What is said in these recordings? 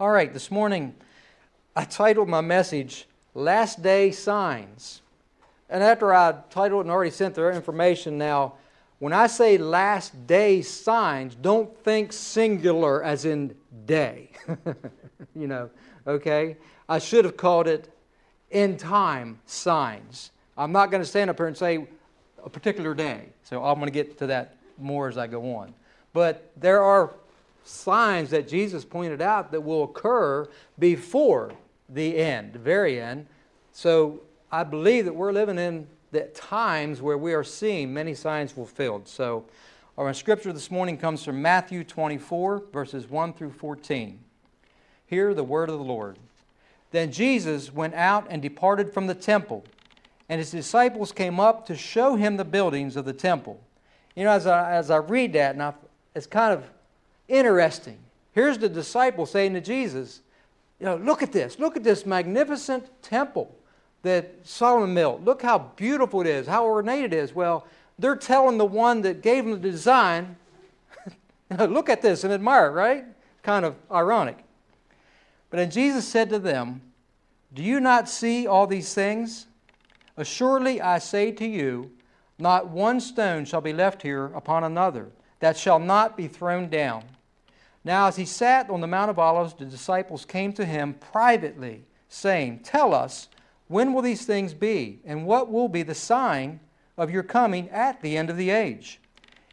All right, this morning I titled my message Last Day Signs. And after I titled and already sent the information, now, when I say last day signs, don't think singular as in day. you know, okay? I should have called it end time signs. I'm not going to stand up here and say a particular day. So I'm going to get to that more as I go on. But there are signs that Jesus pointed out that will occur before the end, the very end. So I believe that we're living in the times where we are seeing many signs fulfilled. So our scripture this morning comes from Matthew 24, verses 1 through 14. Hear the word of the Lord. Then Jesus went out and departed from the temple, and his disciples came up to show him the buildings of the temple. You know, as I, as I read that, and I, it's kind of interesting. Here's the disciple saying to Jesus, you know, look at this. Look at this magnificent temple that Solomon built. Look how beautiful it is, how ornate it is. Well, they're telling the one that gave them the design, look at this and admire right? Kind of ironic. But then Jesus said to them, Do you not see all these things? Assuredly, I say to you, not one stone shall be left here upon another that shall not be thrown down. Now, as he sat on the Mount of Olives, the disciples came to him privately, saying, Tell us, when will these things be? And what will be the sign of your coming at the end of the age?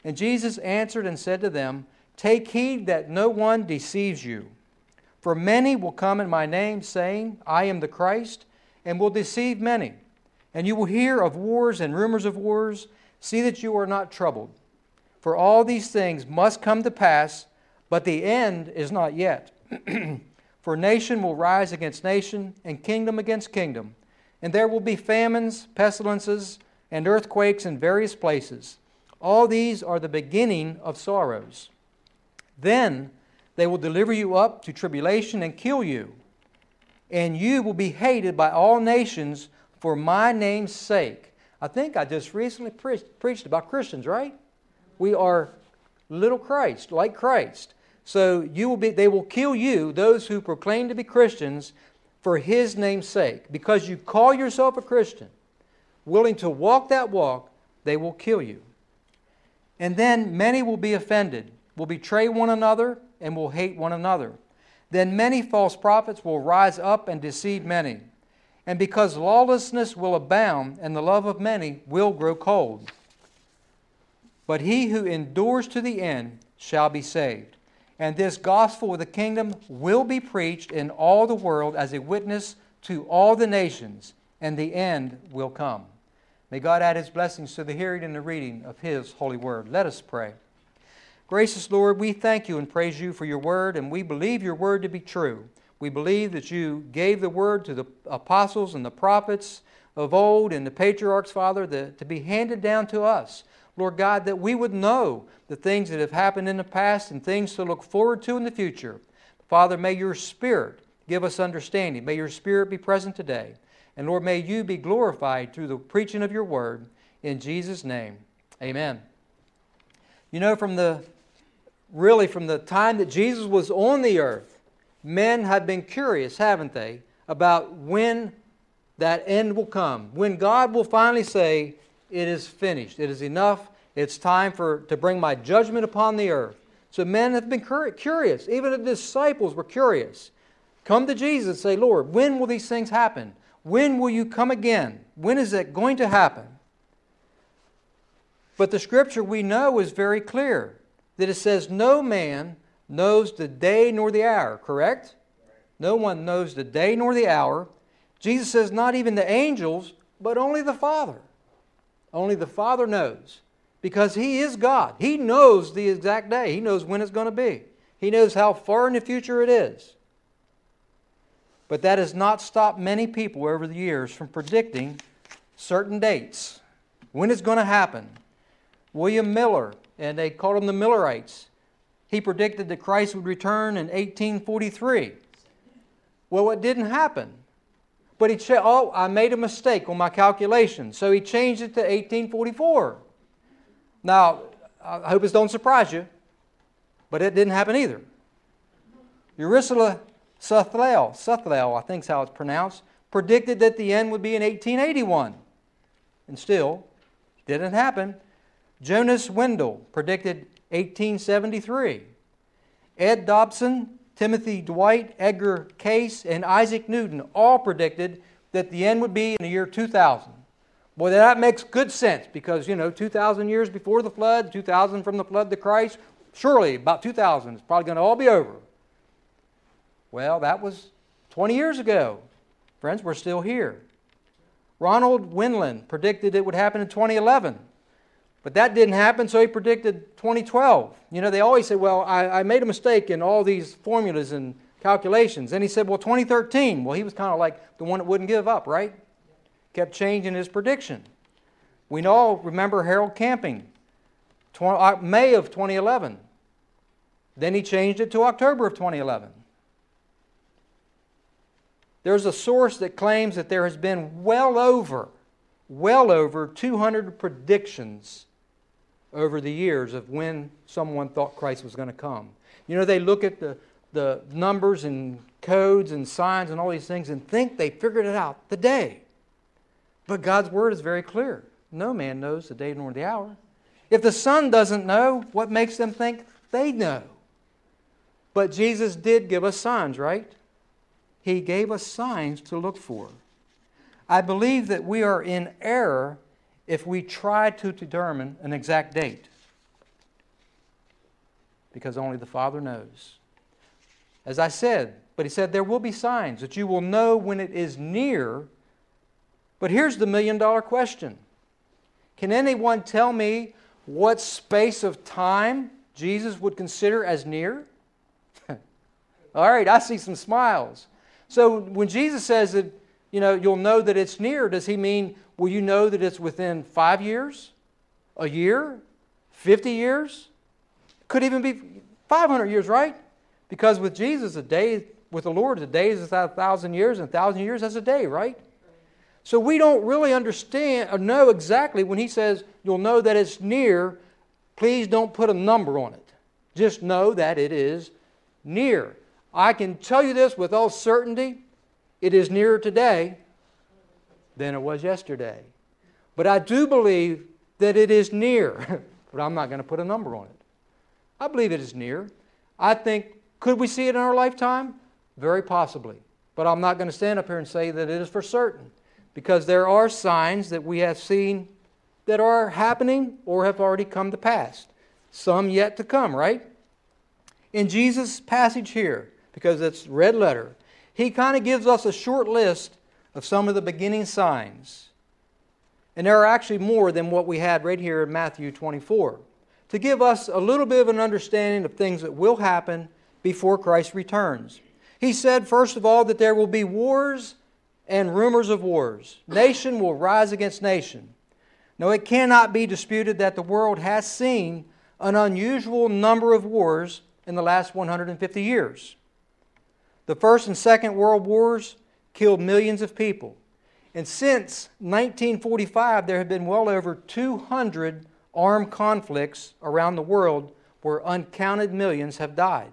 And Jesus answered and said to them, Take heed that no one deceives you. For many will come in my name, saying, I am the Christ, and will deceive many. And you will hear of wars and rumors of wars. See that you are not troubled. For all these things must come to pass but the end is not yet. For nation will rise against nation, and kingdom against kingdom. And there will be famines, pestilences, and earthquakes in various places. All these are the beginning of sorrows. Then they will deliver you up to tribulation and kill you. And you will be hated by all nations for my name's sake. I think I just recently pre- preached about Christians, right? We are little Christ, like Christ. So you will be, they will kill you, those who proclaim to be Christians, for his name's sake. Because you call yourself a Christian, willing to walk that walk, they will kill you. And then many will be offended, will betray one another, and will hate one another. Then many false prophets will rise up and deceive many. And because lawlessness will abound, and the love of many will grow cold. But he who endures to the end shall be saved. And this gospel of the kingdom will be preached in all the world as a witness to all the nations, and the end will come. May God add his blessings to the hearing and the reading of his holy word. Let us pray. Gracious Lord, we thank you and praise you for your word, and we believe your word to be true. We believe that you gave the word to the apostles and the prophets of old and the patriarchs, Father, the, to be handed down to us. Lord God, that we would know the things that have happened in the past and things to look forward to in the future. Father, may your Spirit give us understanding. May your Spirit be present today. And Lord, may you be glorified through the preaching of your word. In Jesus' name, amen. You know, from the really from the time that Jesus was on the earth, men have been curious, haven't they, about when that end will come, when God will finally say, it is finished. It is enough. It's time for, to bring my judgment upon the earth. So men have been curious. Even the disciples were curious. Come to Jesus and say, Lord, when will these things happen? When will you come again? When is it going to happen? But the scripture we know is very clear that it says, No man knows the day nor the hour, correct? No one knows the day nor the hour. Jesus says, Not even the angels, but only the Father. Only the Father knows because He is God. He knows the exact day, He knows when it's going to be, He knows how far in the future it is. But that has not stopped many people over the years from predicting certain dates, when it's going to happen. William Miller, and they called him the Millerites, he predicted that Christ would return in 1843. Well, it didn't happen. But he said, Oh, I made a mistake on my calculation. So he changed it to 1844. Now, I hope this don't surprise you, but it didn't happen either. Ursula Suthlel, Suthlel, I think is how it's pronounced, predicted that the end would be in 1881. And still, didn't happen. Jonas Wendell predicted 1873. Ed Dobson, Timothy Dwight, Edgar Cayce, and Isaac Newton all predicted that the end would be in the year 2000. Boy, that makes good sense because, you know, 2,000 years before the flood, 2,000 from the flood to Christ, surely about 2,000 is probably going to all be over. Well, that was 20 years ago. Friends, we're still here. Ronald Weinland predicted it would happen in 2011. But that didn't happen, so he predicted 2012. You know, they always say, well, I, I made a mistake in all these formulas and calculations. And he said, well, 2013. Well, he was kind of like the one that wouldn't give up, right? Kept changing his prediction. We all remember Harold Camping, 20, uh, May of 2011. Then he changed it to October of 2011. There's a source that claims that there has been well over, well over 200 predictions over the years of when someone thought Christ was going to come. You know, they look at the, the numbers and codes and signs and all these things and think they figured it out the day. But God's word is very clear. No man knows the day nor the hour. If the Son doesn't know, what makes them think they know? But Jesus did give us signs, right? He gave us signs to look for. I believe that we are in error if we try to determine an exact date because only the Father knows. As I said, but he said, there will be signs that you will know when it is near. But here's the million dollar question Can anyone tell me what space of time Jesus would consider as near? All right, I see some smiles. So when Jesus says that, you know, you'll know that it's near, does he mean Will you know that it's within five years, a year, 50 years? Could even be 500 years, right? Because with Jesus, a day, with the Lord, a day is a thousand years, and a thousand years is a day, right? So we don't really understand or know exactly when he says, You'll know that it's near. Please don't put a number on it. Just know that it is near. I can tell you this with all certainty it is nearer today than it was yesterday. But I do believe that it is near, but I'm not going to put a number on it. I believe it is near. I think, could we see it in our lifetime? Very possibly. But I'm not going to stand up here and say that it is for certain because there are signs that we have seen that are happening or have already come to pass. Some yet to come, right? In Jesus' passage here, because it's red letter, he kind of gives us a short list of some of the beginning signs. And there are actually more than what we had right here in Matthew 24 to give us a little bit of an understanding of things that will happen before Christ returns. He said, first of all, that there will be wars and rumors of wars. Nation will rise against nation. Now, it cannot be disputed that the world has seen an unusual number of wars in the last 150 years. The First and Second World Wars killed millions of people. And since 1945, there have been well over 200 armed conflicts around the world where uncounted millions have died.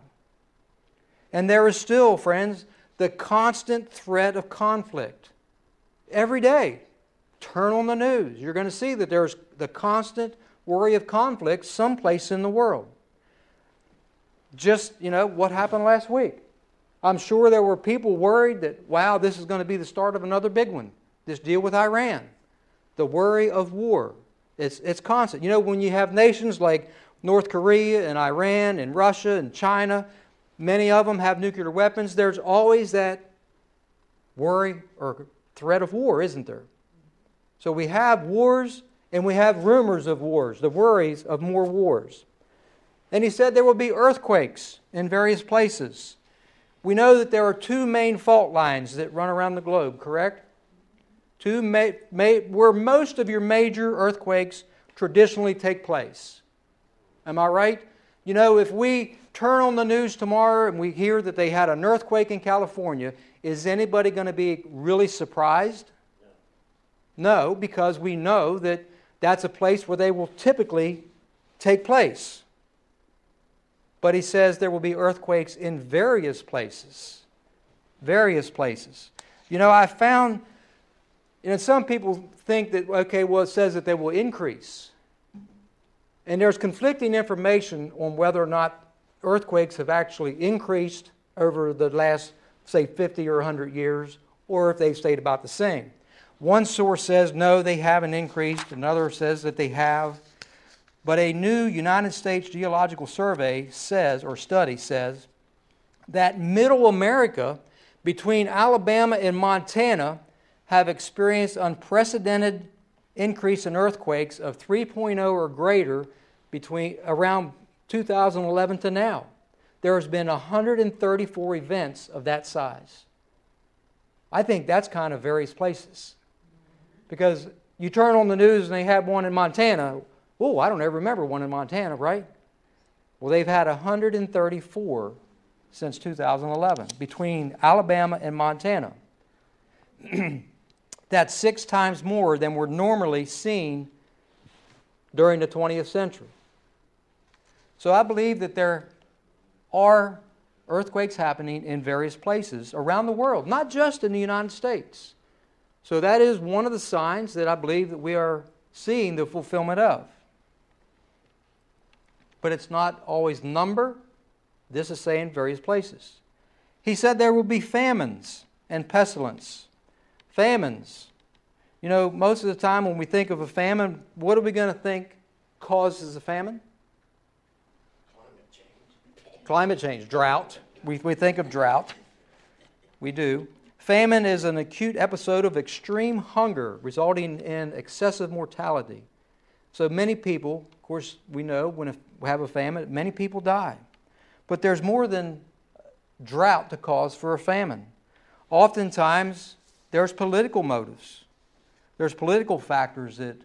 And there is still, friends, the constant threat of conflict. Every day, turn on the news. You're going to see that there's the constant worry of conflict someplace in the world. Just, you know, what happened last week? I'm sure there were people worried that, wow, this is going to be the start of another big one. This deal with Iran. The worry of war. It's, it's constant. You know, when you have nations like North Korea and Iran and Russia and China, many of them have nuclear weapons, there's always that worry or threat of war, isn't there? So we have wars and we have rumors of wars, the worries of more wars. And he said there will be earthquakes in various places. We know that there are two main fault lines that run around the globe, correct? Two ma- ma- where most of your major earthquakes traditionally take place. Am I right? You know, if we turn on the news tomorrow and we hear that they had an earthquake in California, is anybody going to be really surprised? No, because we know that that's a place where they will typically take place. But he says there will be earthquakes in various places. various places. You know, I found, you know, some people think that, okay, well, it says that they will increase. And there's conflicting information on whether or not earthquakes have actually increased over the last, say, 50 or 100 years, or if they've stayed about the same. One source says no, they haven't increased, another says that they have. But a new United States Geological Survey says, or study says, that middle America, between Alabama and Montana, have experienced unprecedented increase in earthquakes of 3.0 or greater between around 2011 to now. There has been 134 events of that size. I think that's kind of various places. Because you turn on the news and they have one in Montana. Oh, I don't ever remember one in Montana, right? Well, they've had 134 since 2011 between Alabama and Montana. That's six times more than were normally seen during the 20th century. So I believe that there are earthquakes happening in various places around the world, not just in the United States. So that is one of the signs that I believe that we are seeing the fulfillment of. But it's not always number. This is saying various places. He said there will be famines and pestilence. Famines. You know, most of the time when we think of a famine, what are we going to think causes a famine? Climate change. Climate change, drought. We, we think of drought. We do. Famine is an acute episode of extreme hunger resulting in excessive mortality. So many people, of course, we know when we have a famine, many people die. But there's more than drought to cause for a famine. Oftentimes, there's political motives. There's political factors that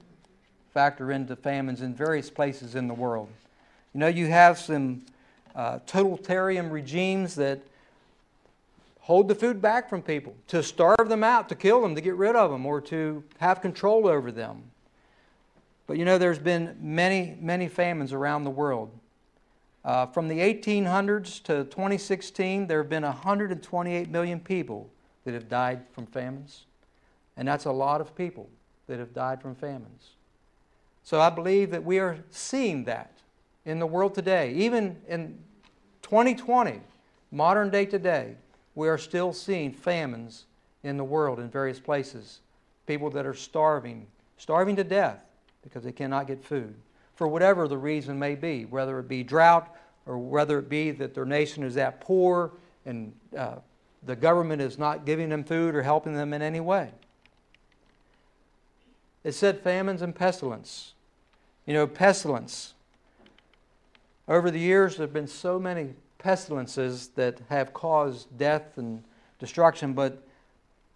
factor into famines in various places in the world. You know, you have some uh, totalitarian regimes that hold the food back from people, to starve them out, to kill them, to get rid of them, or to have control over them. But you know, there's been many, many famines around the world. Uh, from the 1800s to 2016, there have been 128 million people that have died from famines. And that's a lot of people that have died from famines. So I believe that we are seeing that in the world today. Even in 2020, modern day today, we are still seeing famines in the world in various places. People that are starving, starving to death because they cannot get food, for whatever the reason may be, whether it be drought or whether it be that their nation is that poor and uh, the government is not giving them food or helping them in any way. It said famines and pestilence. You know, pestilence. Over the years, there have been so many pestilences that have caused death and destruction, but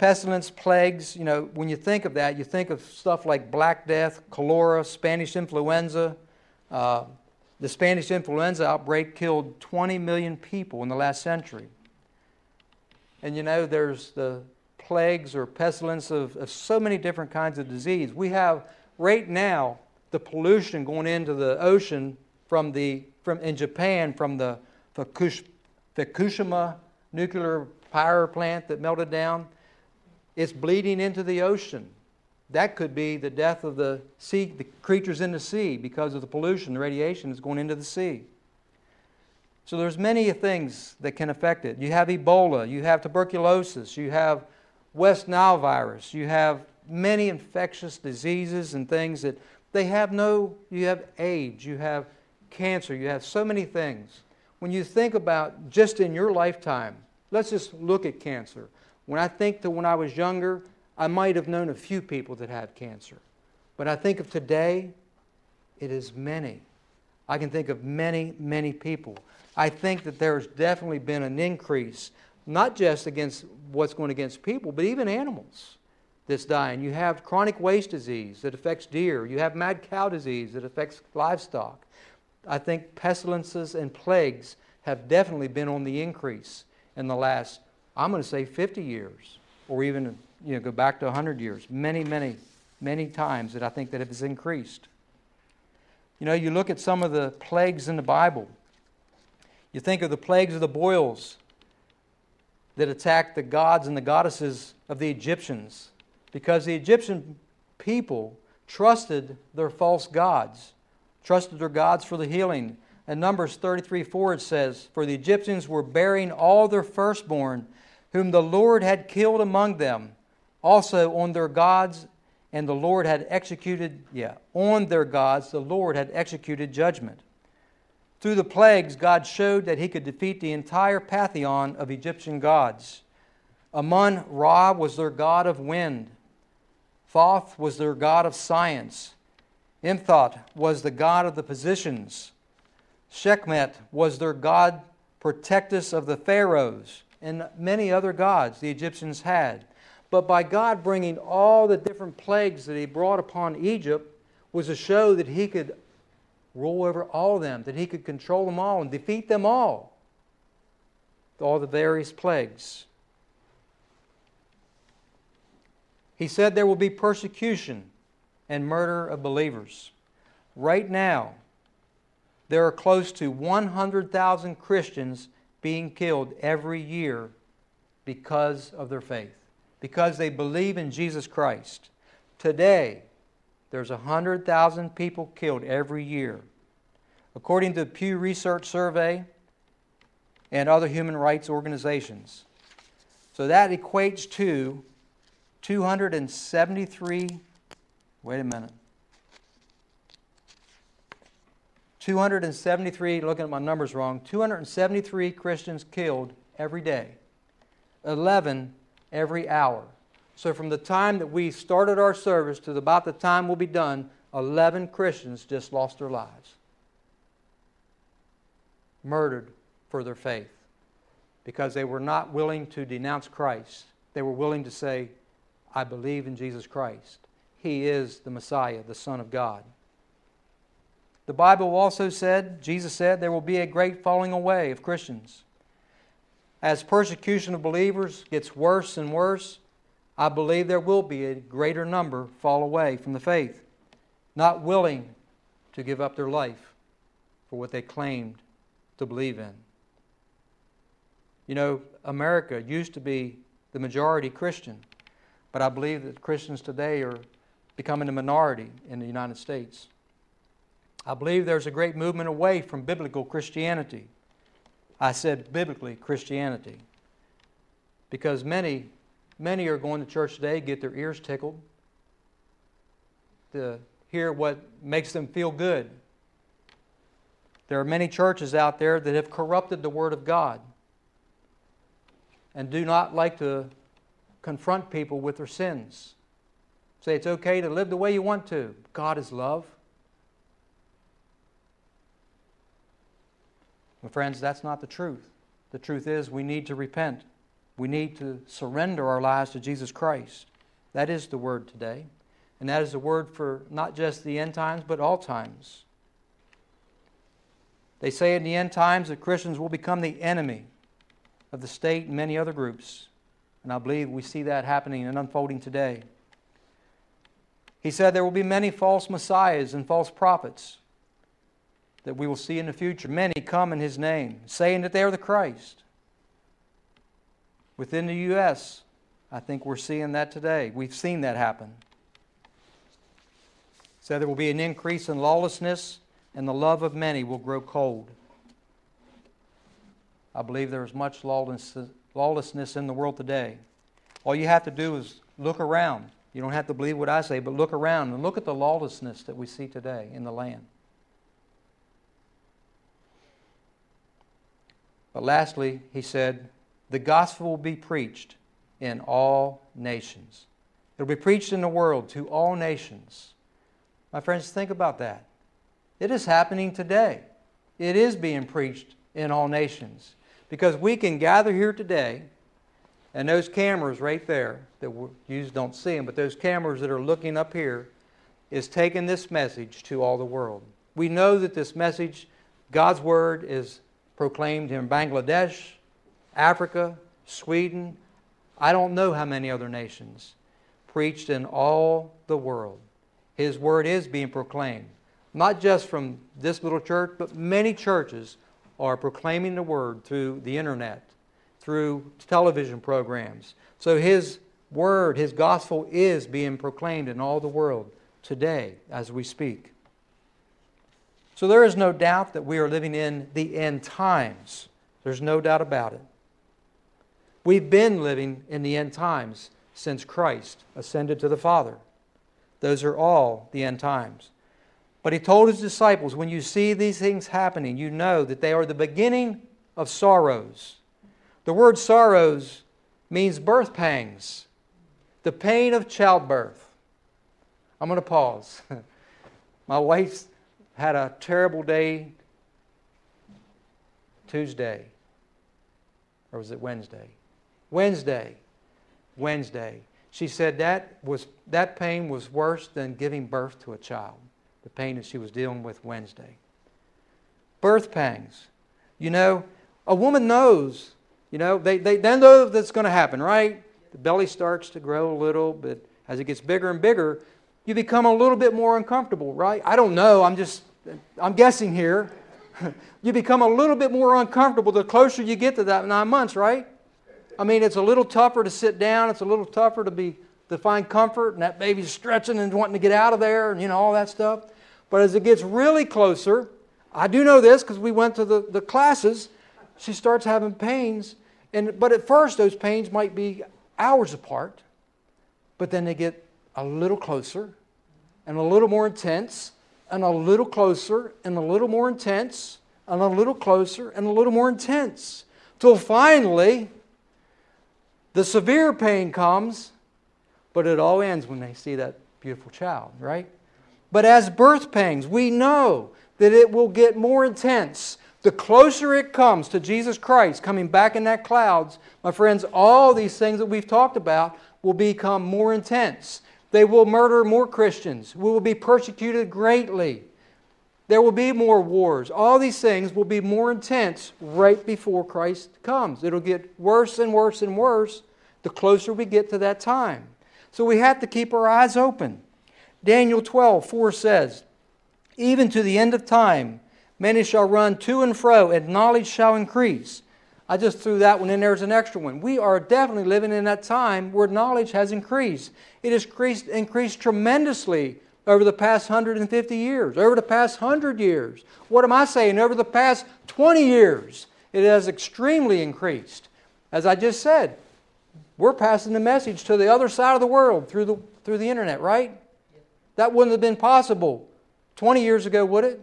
pestilence, plagues, you know, when you think of that, you think of stuff like Black Death, cholera, Spanish influenza. Uh, the Spanish influenza outbreak killed 20 million people in the last century. And you know, there's the plagues or pestilence of, of so many different kinds of disease. We have right now the pollution going into the ocean from the from in Japan from the Fukushima nuclear power plant that melted down, it's bleeding into the ocean. That could be the death of the sea, the creatures in the sea because of the pollution, the radiation is going into the sea. So there's many things that can affect it. You have Ebola, you have tuberculosis, you have West Nile virus, you have many infectious diseases and things that they have no, you have AIDS, you have cancer, you have so many things when you think about just in your lifetime, let's just look at cancer. When I think that when I was younger, I might have known a few people that had cancer. But I think of today, it is many. I can think of many, many people. I think that there's definitely been an increase, not just against what's going against people, but even animals that's dying. You have chronic waste disease that affects deer. You have mad cow disease that affects livestock. I think pestilences and plagues have definitely been on the increase in the last, I'm going to say 50 years, or even you know, go back to 100 years. Many, many, many times that I think that it has increased. You know, you look at some of the plagues in the Bible. You think of the plagues of the boils. that attacked the gods and the goddesses of the Egyptians because the Egyptian people trusted their false gods, trusted their gods for the healing. In Numbers 33 4, it says, For the Egyptians were burying all their firstborn, whom the Lord had killed among them, also on their gods, and the Lord had executed, yeah, on their gods, the Lord had executed judgment. Through the plagues, God showed that he could defeat the entire pantheon of Egyptian gods. Amun Ra was their god of wind. Thoth was their god of science. Imhotep was the god of the positions. Sekhmet was their god protectus of the pharaohs, and many other gods the Egyptians had. But by God bringing all the different plagues that He brought upon Egypt was to show that He could rule over all of them, that he could control them all and defeat them all. All the various plagues. He said there will be persecution and murder of believers. Right now, there are close to 100,000 Christians being killed every year because of their faith, because they believe in Jesus Christ. Today, there's 100,000 people killed every year. According to the Pew Research Survey and other human rights organizations. So that equates to 273, wait a minute. 273, looking at my numbers wrong, 273 Christians killed every day, 11 every hour. So from the time that we started our service to about the time we'll be done, 11 Christians just lost their lives. Murdered for their faith because they were not willing to denounce Christ. They were willing to say, I believe in Jesus Christ. He is the Messiah, the Son of God. The Bible also said, Jesus said, there will be a great falling away of Christians. As persecution of believers gets worse and worse, I believe there will be a greater number fall away from the faith, not willing to give up their life for what they claimed to believe in. You know, America used to be the majority Christian, but I believe that Christians today are becoming a minority in the United States. I believe there's a great movement away from biblical Christianity. I said biblically Christianity because many Many are going to church today, get their ears tickled, to hear what makes them feel good. There are many churches out there that have corrupted the Word of God and do not like to confront people with their sins. Say it's okay to live the way you want to. God is love. My friends, that's not the truth. The truth is we need to repent. We need to surrender our lives to Jesus Christ. That is the word today. And that is the word for not just the end times, but all times. They say in the end times that Christians will become the enemy of the state and many other groups. And I believe we see that happening and unfolding today. He said there will be many false messiahs and false prophets that we will see in the future. Many come in his name, saying that they are the Christ. Within the U.S., I think we're seeing that today. We've seen that happen. So there will be an increase in lawlessness, and the love of many will grow cold. I believe there is much lawlessness in the world today. All you have to do is look around. You don't have to believe what I say, but look around and look at the lawlessness that we see today in the land. But lastly, he said, the gospel will be preached in all nations. It'll be preached in the world to all nations. My friends, think about that. It is happening today. It is being preached in all nations. Because we can gather here today, and those cameras right there, that you don't see them, but those cameras that are looking up here, is taking this message to all the world. We know that this message, God's Word, is proclaimed in Bangladesh, Africa, Sweden, I don't know how many other nations, preached in all the world. His word is being proclaimed, not just from this little church, but many churches are proclaiming the word through the internet. through television programs. So his word, his gospel is being proclaimed in all the world today as we speak. So there is no doubt that we are living in the end times. There's no doubt about it. We've been living in the end times since Christ ascended to the Father. Those are all the end times. But he told his disciples, when you see these things happening, you know that they are the beginning of sorrows. The word sorrows means birth pangs, the pain of childbirth. I'm going to pause. My wife had a terrible day Tuesday. Or was it Wednesday? Wednesday. Wednesday. She said that was that pain was worse than giving birth to a child. The pain that she was dealing with Wednesday. Birth pangs. You know, a woman knows, you know, they, they, they know that's going to happen, right? The belly starts to grow a little, but as it gets bigger and bigger, you become a little bit more uncomfortable, right? I don't know. I'm just, I'm guessing here. you become a little bit more uncomfortable the closer you get to that nine months, right? I mean, it's a little tougher to sit down. It's a little tougher to be to find comfort, and that baby's stretching and wanting to get out of there, and you know all that stuff. But as it gets really closer, I do know this because we went to the, the classes. She starts having pains, and but at first those pains might be hours apart, but then they get a little closer, and a little more intense, and a little closer, and a little more intense, and a little closer, and a little more intense, till finally the severe pain comes, but it all ends when they see that beautiful child, right? But as birth pangs, we know that it will get more intense. The closer it comes to Jesus Christ coming back in that clouds, my friends, all these things that we've talked about will become more intense. They will murder more Christians. We will be persecuted greatly. There will be more wars. All these things will be more intense right before Christ comes. It'll get worse and worse and worse the closer we get to that time. So we have to keep our eyes open. Daniel 12, 4 says, Even to the end of time, many shall run to and fro, and knowledge shall increase. I just threw that one in there as an extra one. We are definitely living in that time where knowledge has increased. It has increased, increased tremendously over the past 150 years, over the past 100 years. What am I saying? Over the past 20 years, it has extremely increased. As I just said, we're passing the message to the other side of the world through the, through the internet, right? That wouldn't have been possible 20 years ago, would it?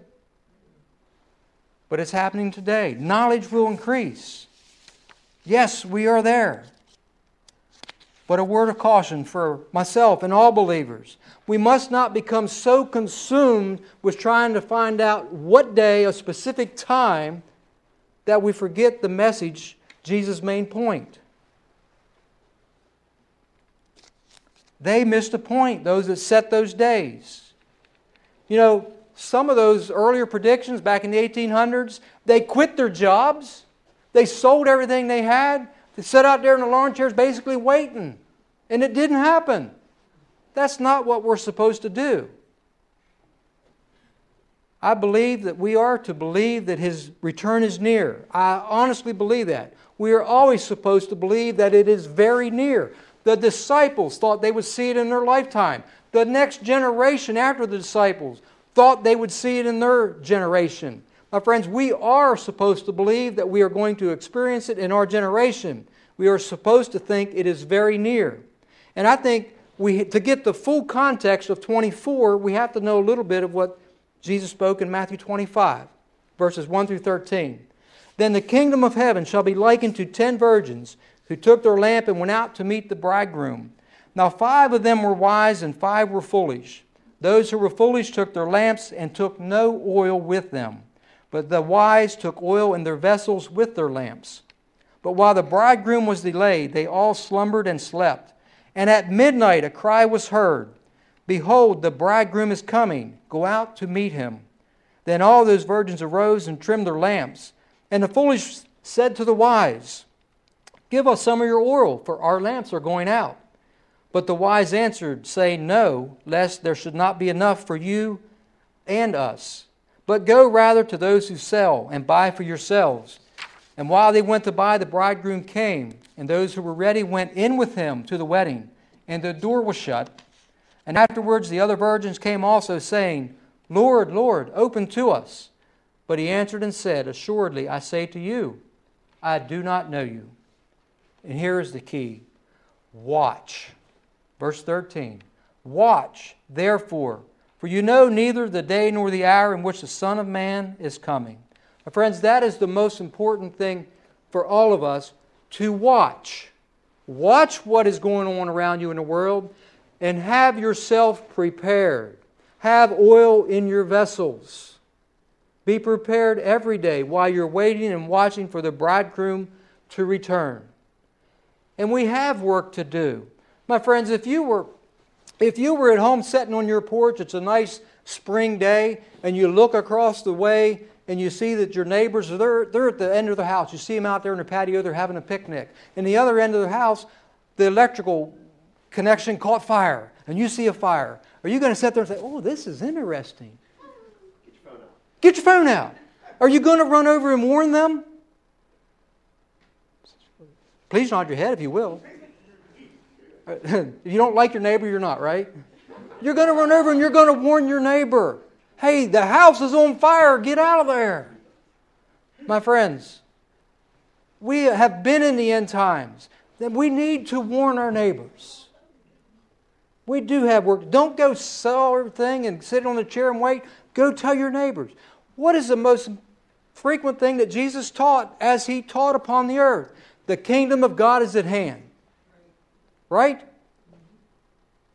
But it's happening today. Knowledge will increase. Yes, we are there. But a word of caution for myself and all believers. We must not become so consumed with trying to find out what day, a specific time, that we forget the message, Jesus' main point. They missed a point, those that set those days. You know, some of those earlier predictions back in the 1800s, they quit their jobs, they sold everything they had, they sat out there in the lawn chairs basically waiting. And it didn't happen. That's not what we're supposed to do. I believe that we are to believe that His return is near. I honestly believe that. We are always supposed to believe that it is very near. The disciples thought they would see it in their lifetime. The next generation after the disciples thought they would see it in their generation. My friends, we are supposed to believe that we are going to experience it in our generation. We are supposed to think it is very near. And I think we, to get the full context of 24, we have to know a little bit of what Jesus spoke in Matthew 25, verses 1 through 13. Then the kingdom of heaven shall be likened to ten virgins who took their lamp and went out to meet the bridegroom. Now five of them were wise and five were foolish. Those who were foolish took their lamps and took no oil with them. But the wise took oil in their vessels with their lamps. But while the bridegroom was delayed, they all slumbered and slept. And at midnight a cry was heard Behold, the bridegroom is coming. Go out to meet him. Then all those virgins arose and trimmed their lamps. And the foolish said to the wise, Give us some of your oil, for our lamps are going out. But the wise answered, saying, No, lest there should not be enough for you and us. But go rather to those who sell and buy for yourselves. And while they went to buy, the bridegroom came, and those who were ready went in with him to the wedding, and the door was shut. And afterwards the other virgins came also, saying, Lord, Lord, open to us. But he answered and said, Assuredly, I say to you, I do not know you. And here is the key watch. Verse 13 Watch, therefore, for you know neither the day nor the hour in which the Son of Man is coming. My friends, that is the most important thing for all of us to watch. Watch what is going on around you in the world and have yourself prepared. Have oil in your vessels. Be prepared every day while you're waiting and watching for the bridegroom to return. And we have work to do. My friends, if you were if you were at home sitting on your porch, it's a nice spring day, and you look across the way and you see that your neighbors, they're, they're at the end of the house. You see them out there in the patio, they're having a picnic. In the other end of the house, the electrical connection caught fire, and you see a fire. Are you going to sit there and say, Oh, this is interesting? Get your phone out. Get your phone out. Are you going to run over and warn them? Please nod your head if you will. if you don't like your neighbor, you're not, right? You're going to run over and you're going to warn your neighbor. Hey, the house is on fire. Get out of there. My friends, we have been in the end times. That we need to warn our neighbors. We do have work. Don't go sell everything and sit on the chair and wait. Go tell your neighbors. What is the most frequent thing that Jesus taught as he taught upon the earth? The kingdom of God is at hand. Right?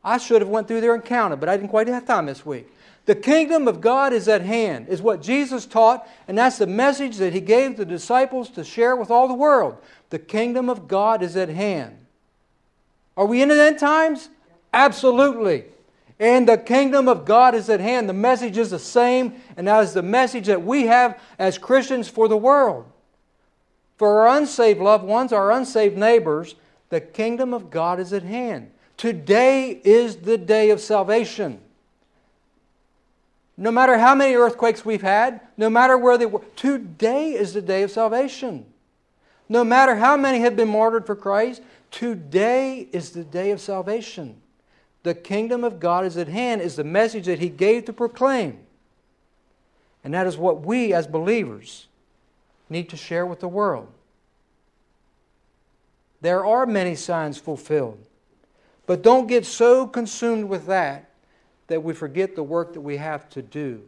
I should have went through there and counted, but I didn't quite have time this week. The kingdom of God is at hand, is what Jesus taught, and that's the message that he gave the disciples to share with all the world. The kingdom of God is at hand. Are we in the end times? Absolutely. And the kingdom of God is at hand. The message is the same, and that is the message that we have as Christians for the world. For our unsaved loved ones, our unsaved neighbors, the kingdom of God is at hand. Today is the day of salvation. No matter how many earthquakes we've had, no matter where they were, today is the day of salvation. No matter how many have been martyred for Christ, today is the day of salvation. The kingdom of God is at hand, is the message that He gave to proclaim. And that is what we as believers need to share with the world. There are many signs fulfilled. But don't get so consumed with that that we forget the work that we have to do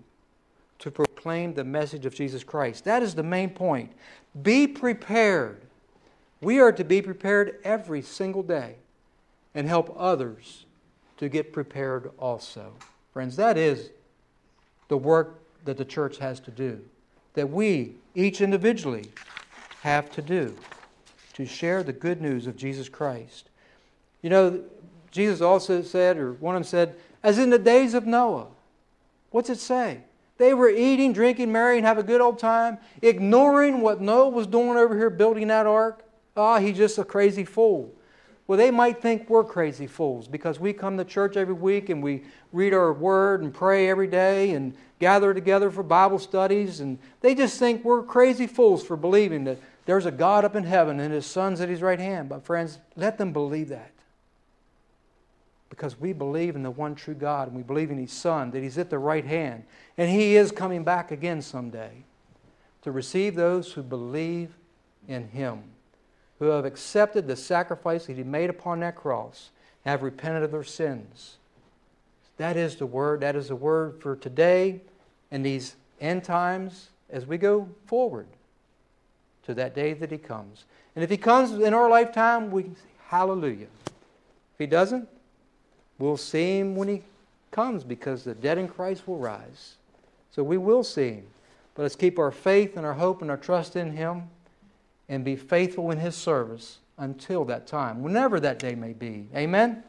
to proclaim the message of Jesus Christ. That is the main point. Be prepared. We are to be prepared every single day and help others to get prepared also. Friends, that is the work that the church has to do, that we, each individually, have to do to share the good news of Jesus Christ. You know, Jesus also said, or one of them said, as in the days of Noah. What's it say? They were eating, drinking, marrying, have a good old time, ignoring what Noah was doing over here building that ark. Ah, he's just a crazy fool. Well, they might think we're crazy fools because we come to church every week and we read our word and pray every day and gather together for Bible studies. And they just think we're crazy fools for believing that there's a God up in heaven and his son's at his right hand. But, friends, let them believe that because we believe in the one true God and we believe in His Son, that He's at the right hand. And He is coming back again someday to receive those who believe in Him, who have accepted the sacrifice that He made upon that cross, have repented of their sins. That is the word. That is the word for today and these end times as we go forward to that day that He comes. And if He comes in our lifetime, we can say, hallelujah. If He doesn't, We'll see him when he comes because the dead in Christ will rise. So we will see him. But let's keep our faith and our hope and our trust in him and be faithful in his service until that time, whenever that day may be. Amen?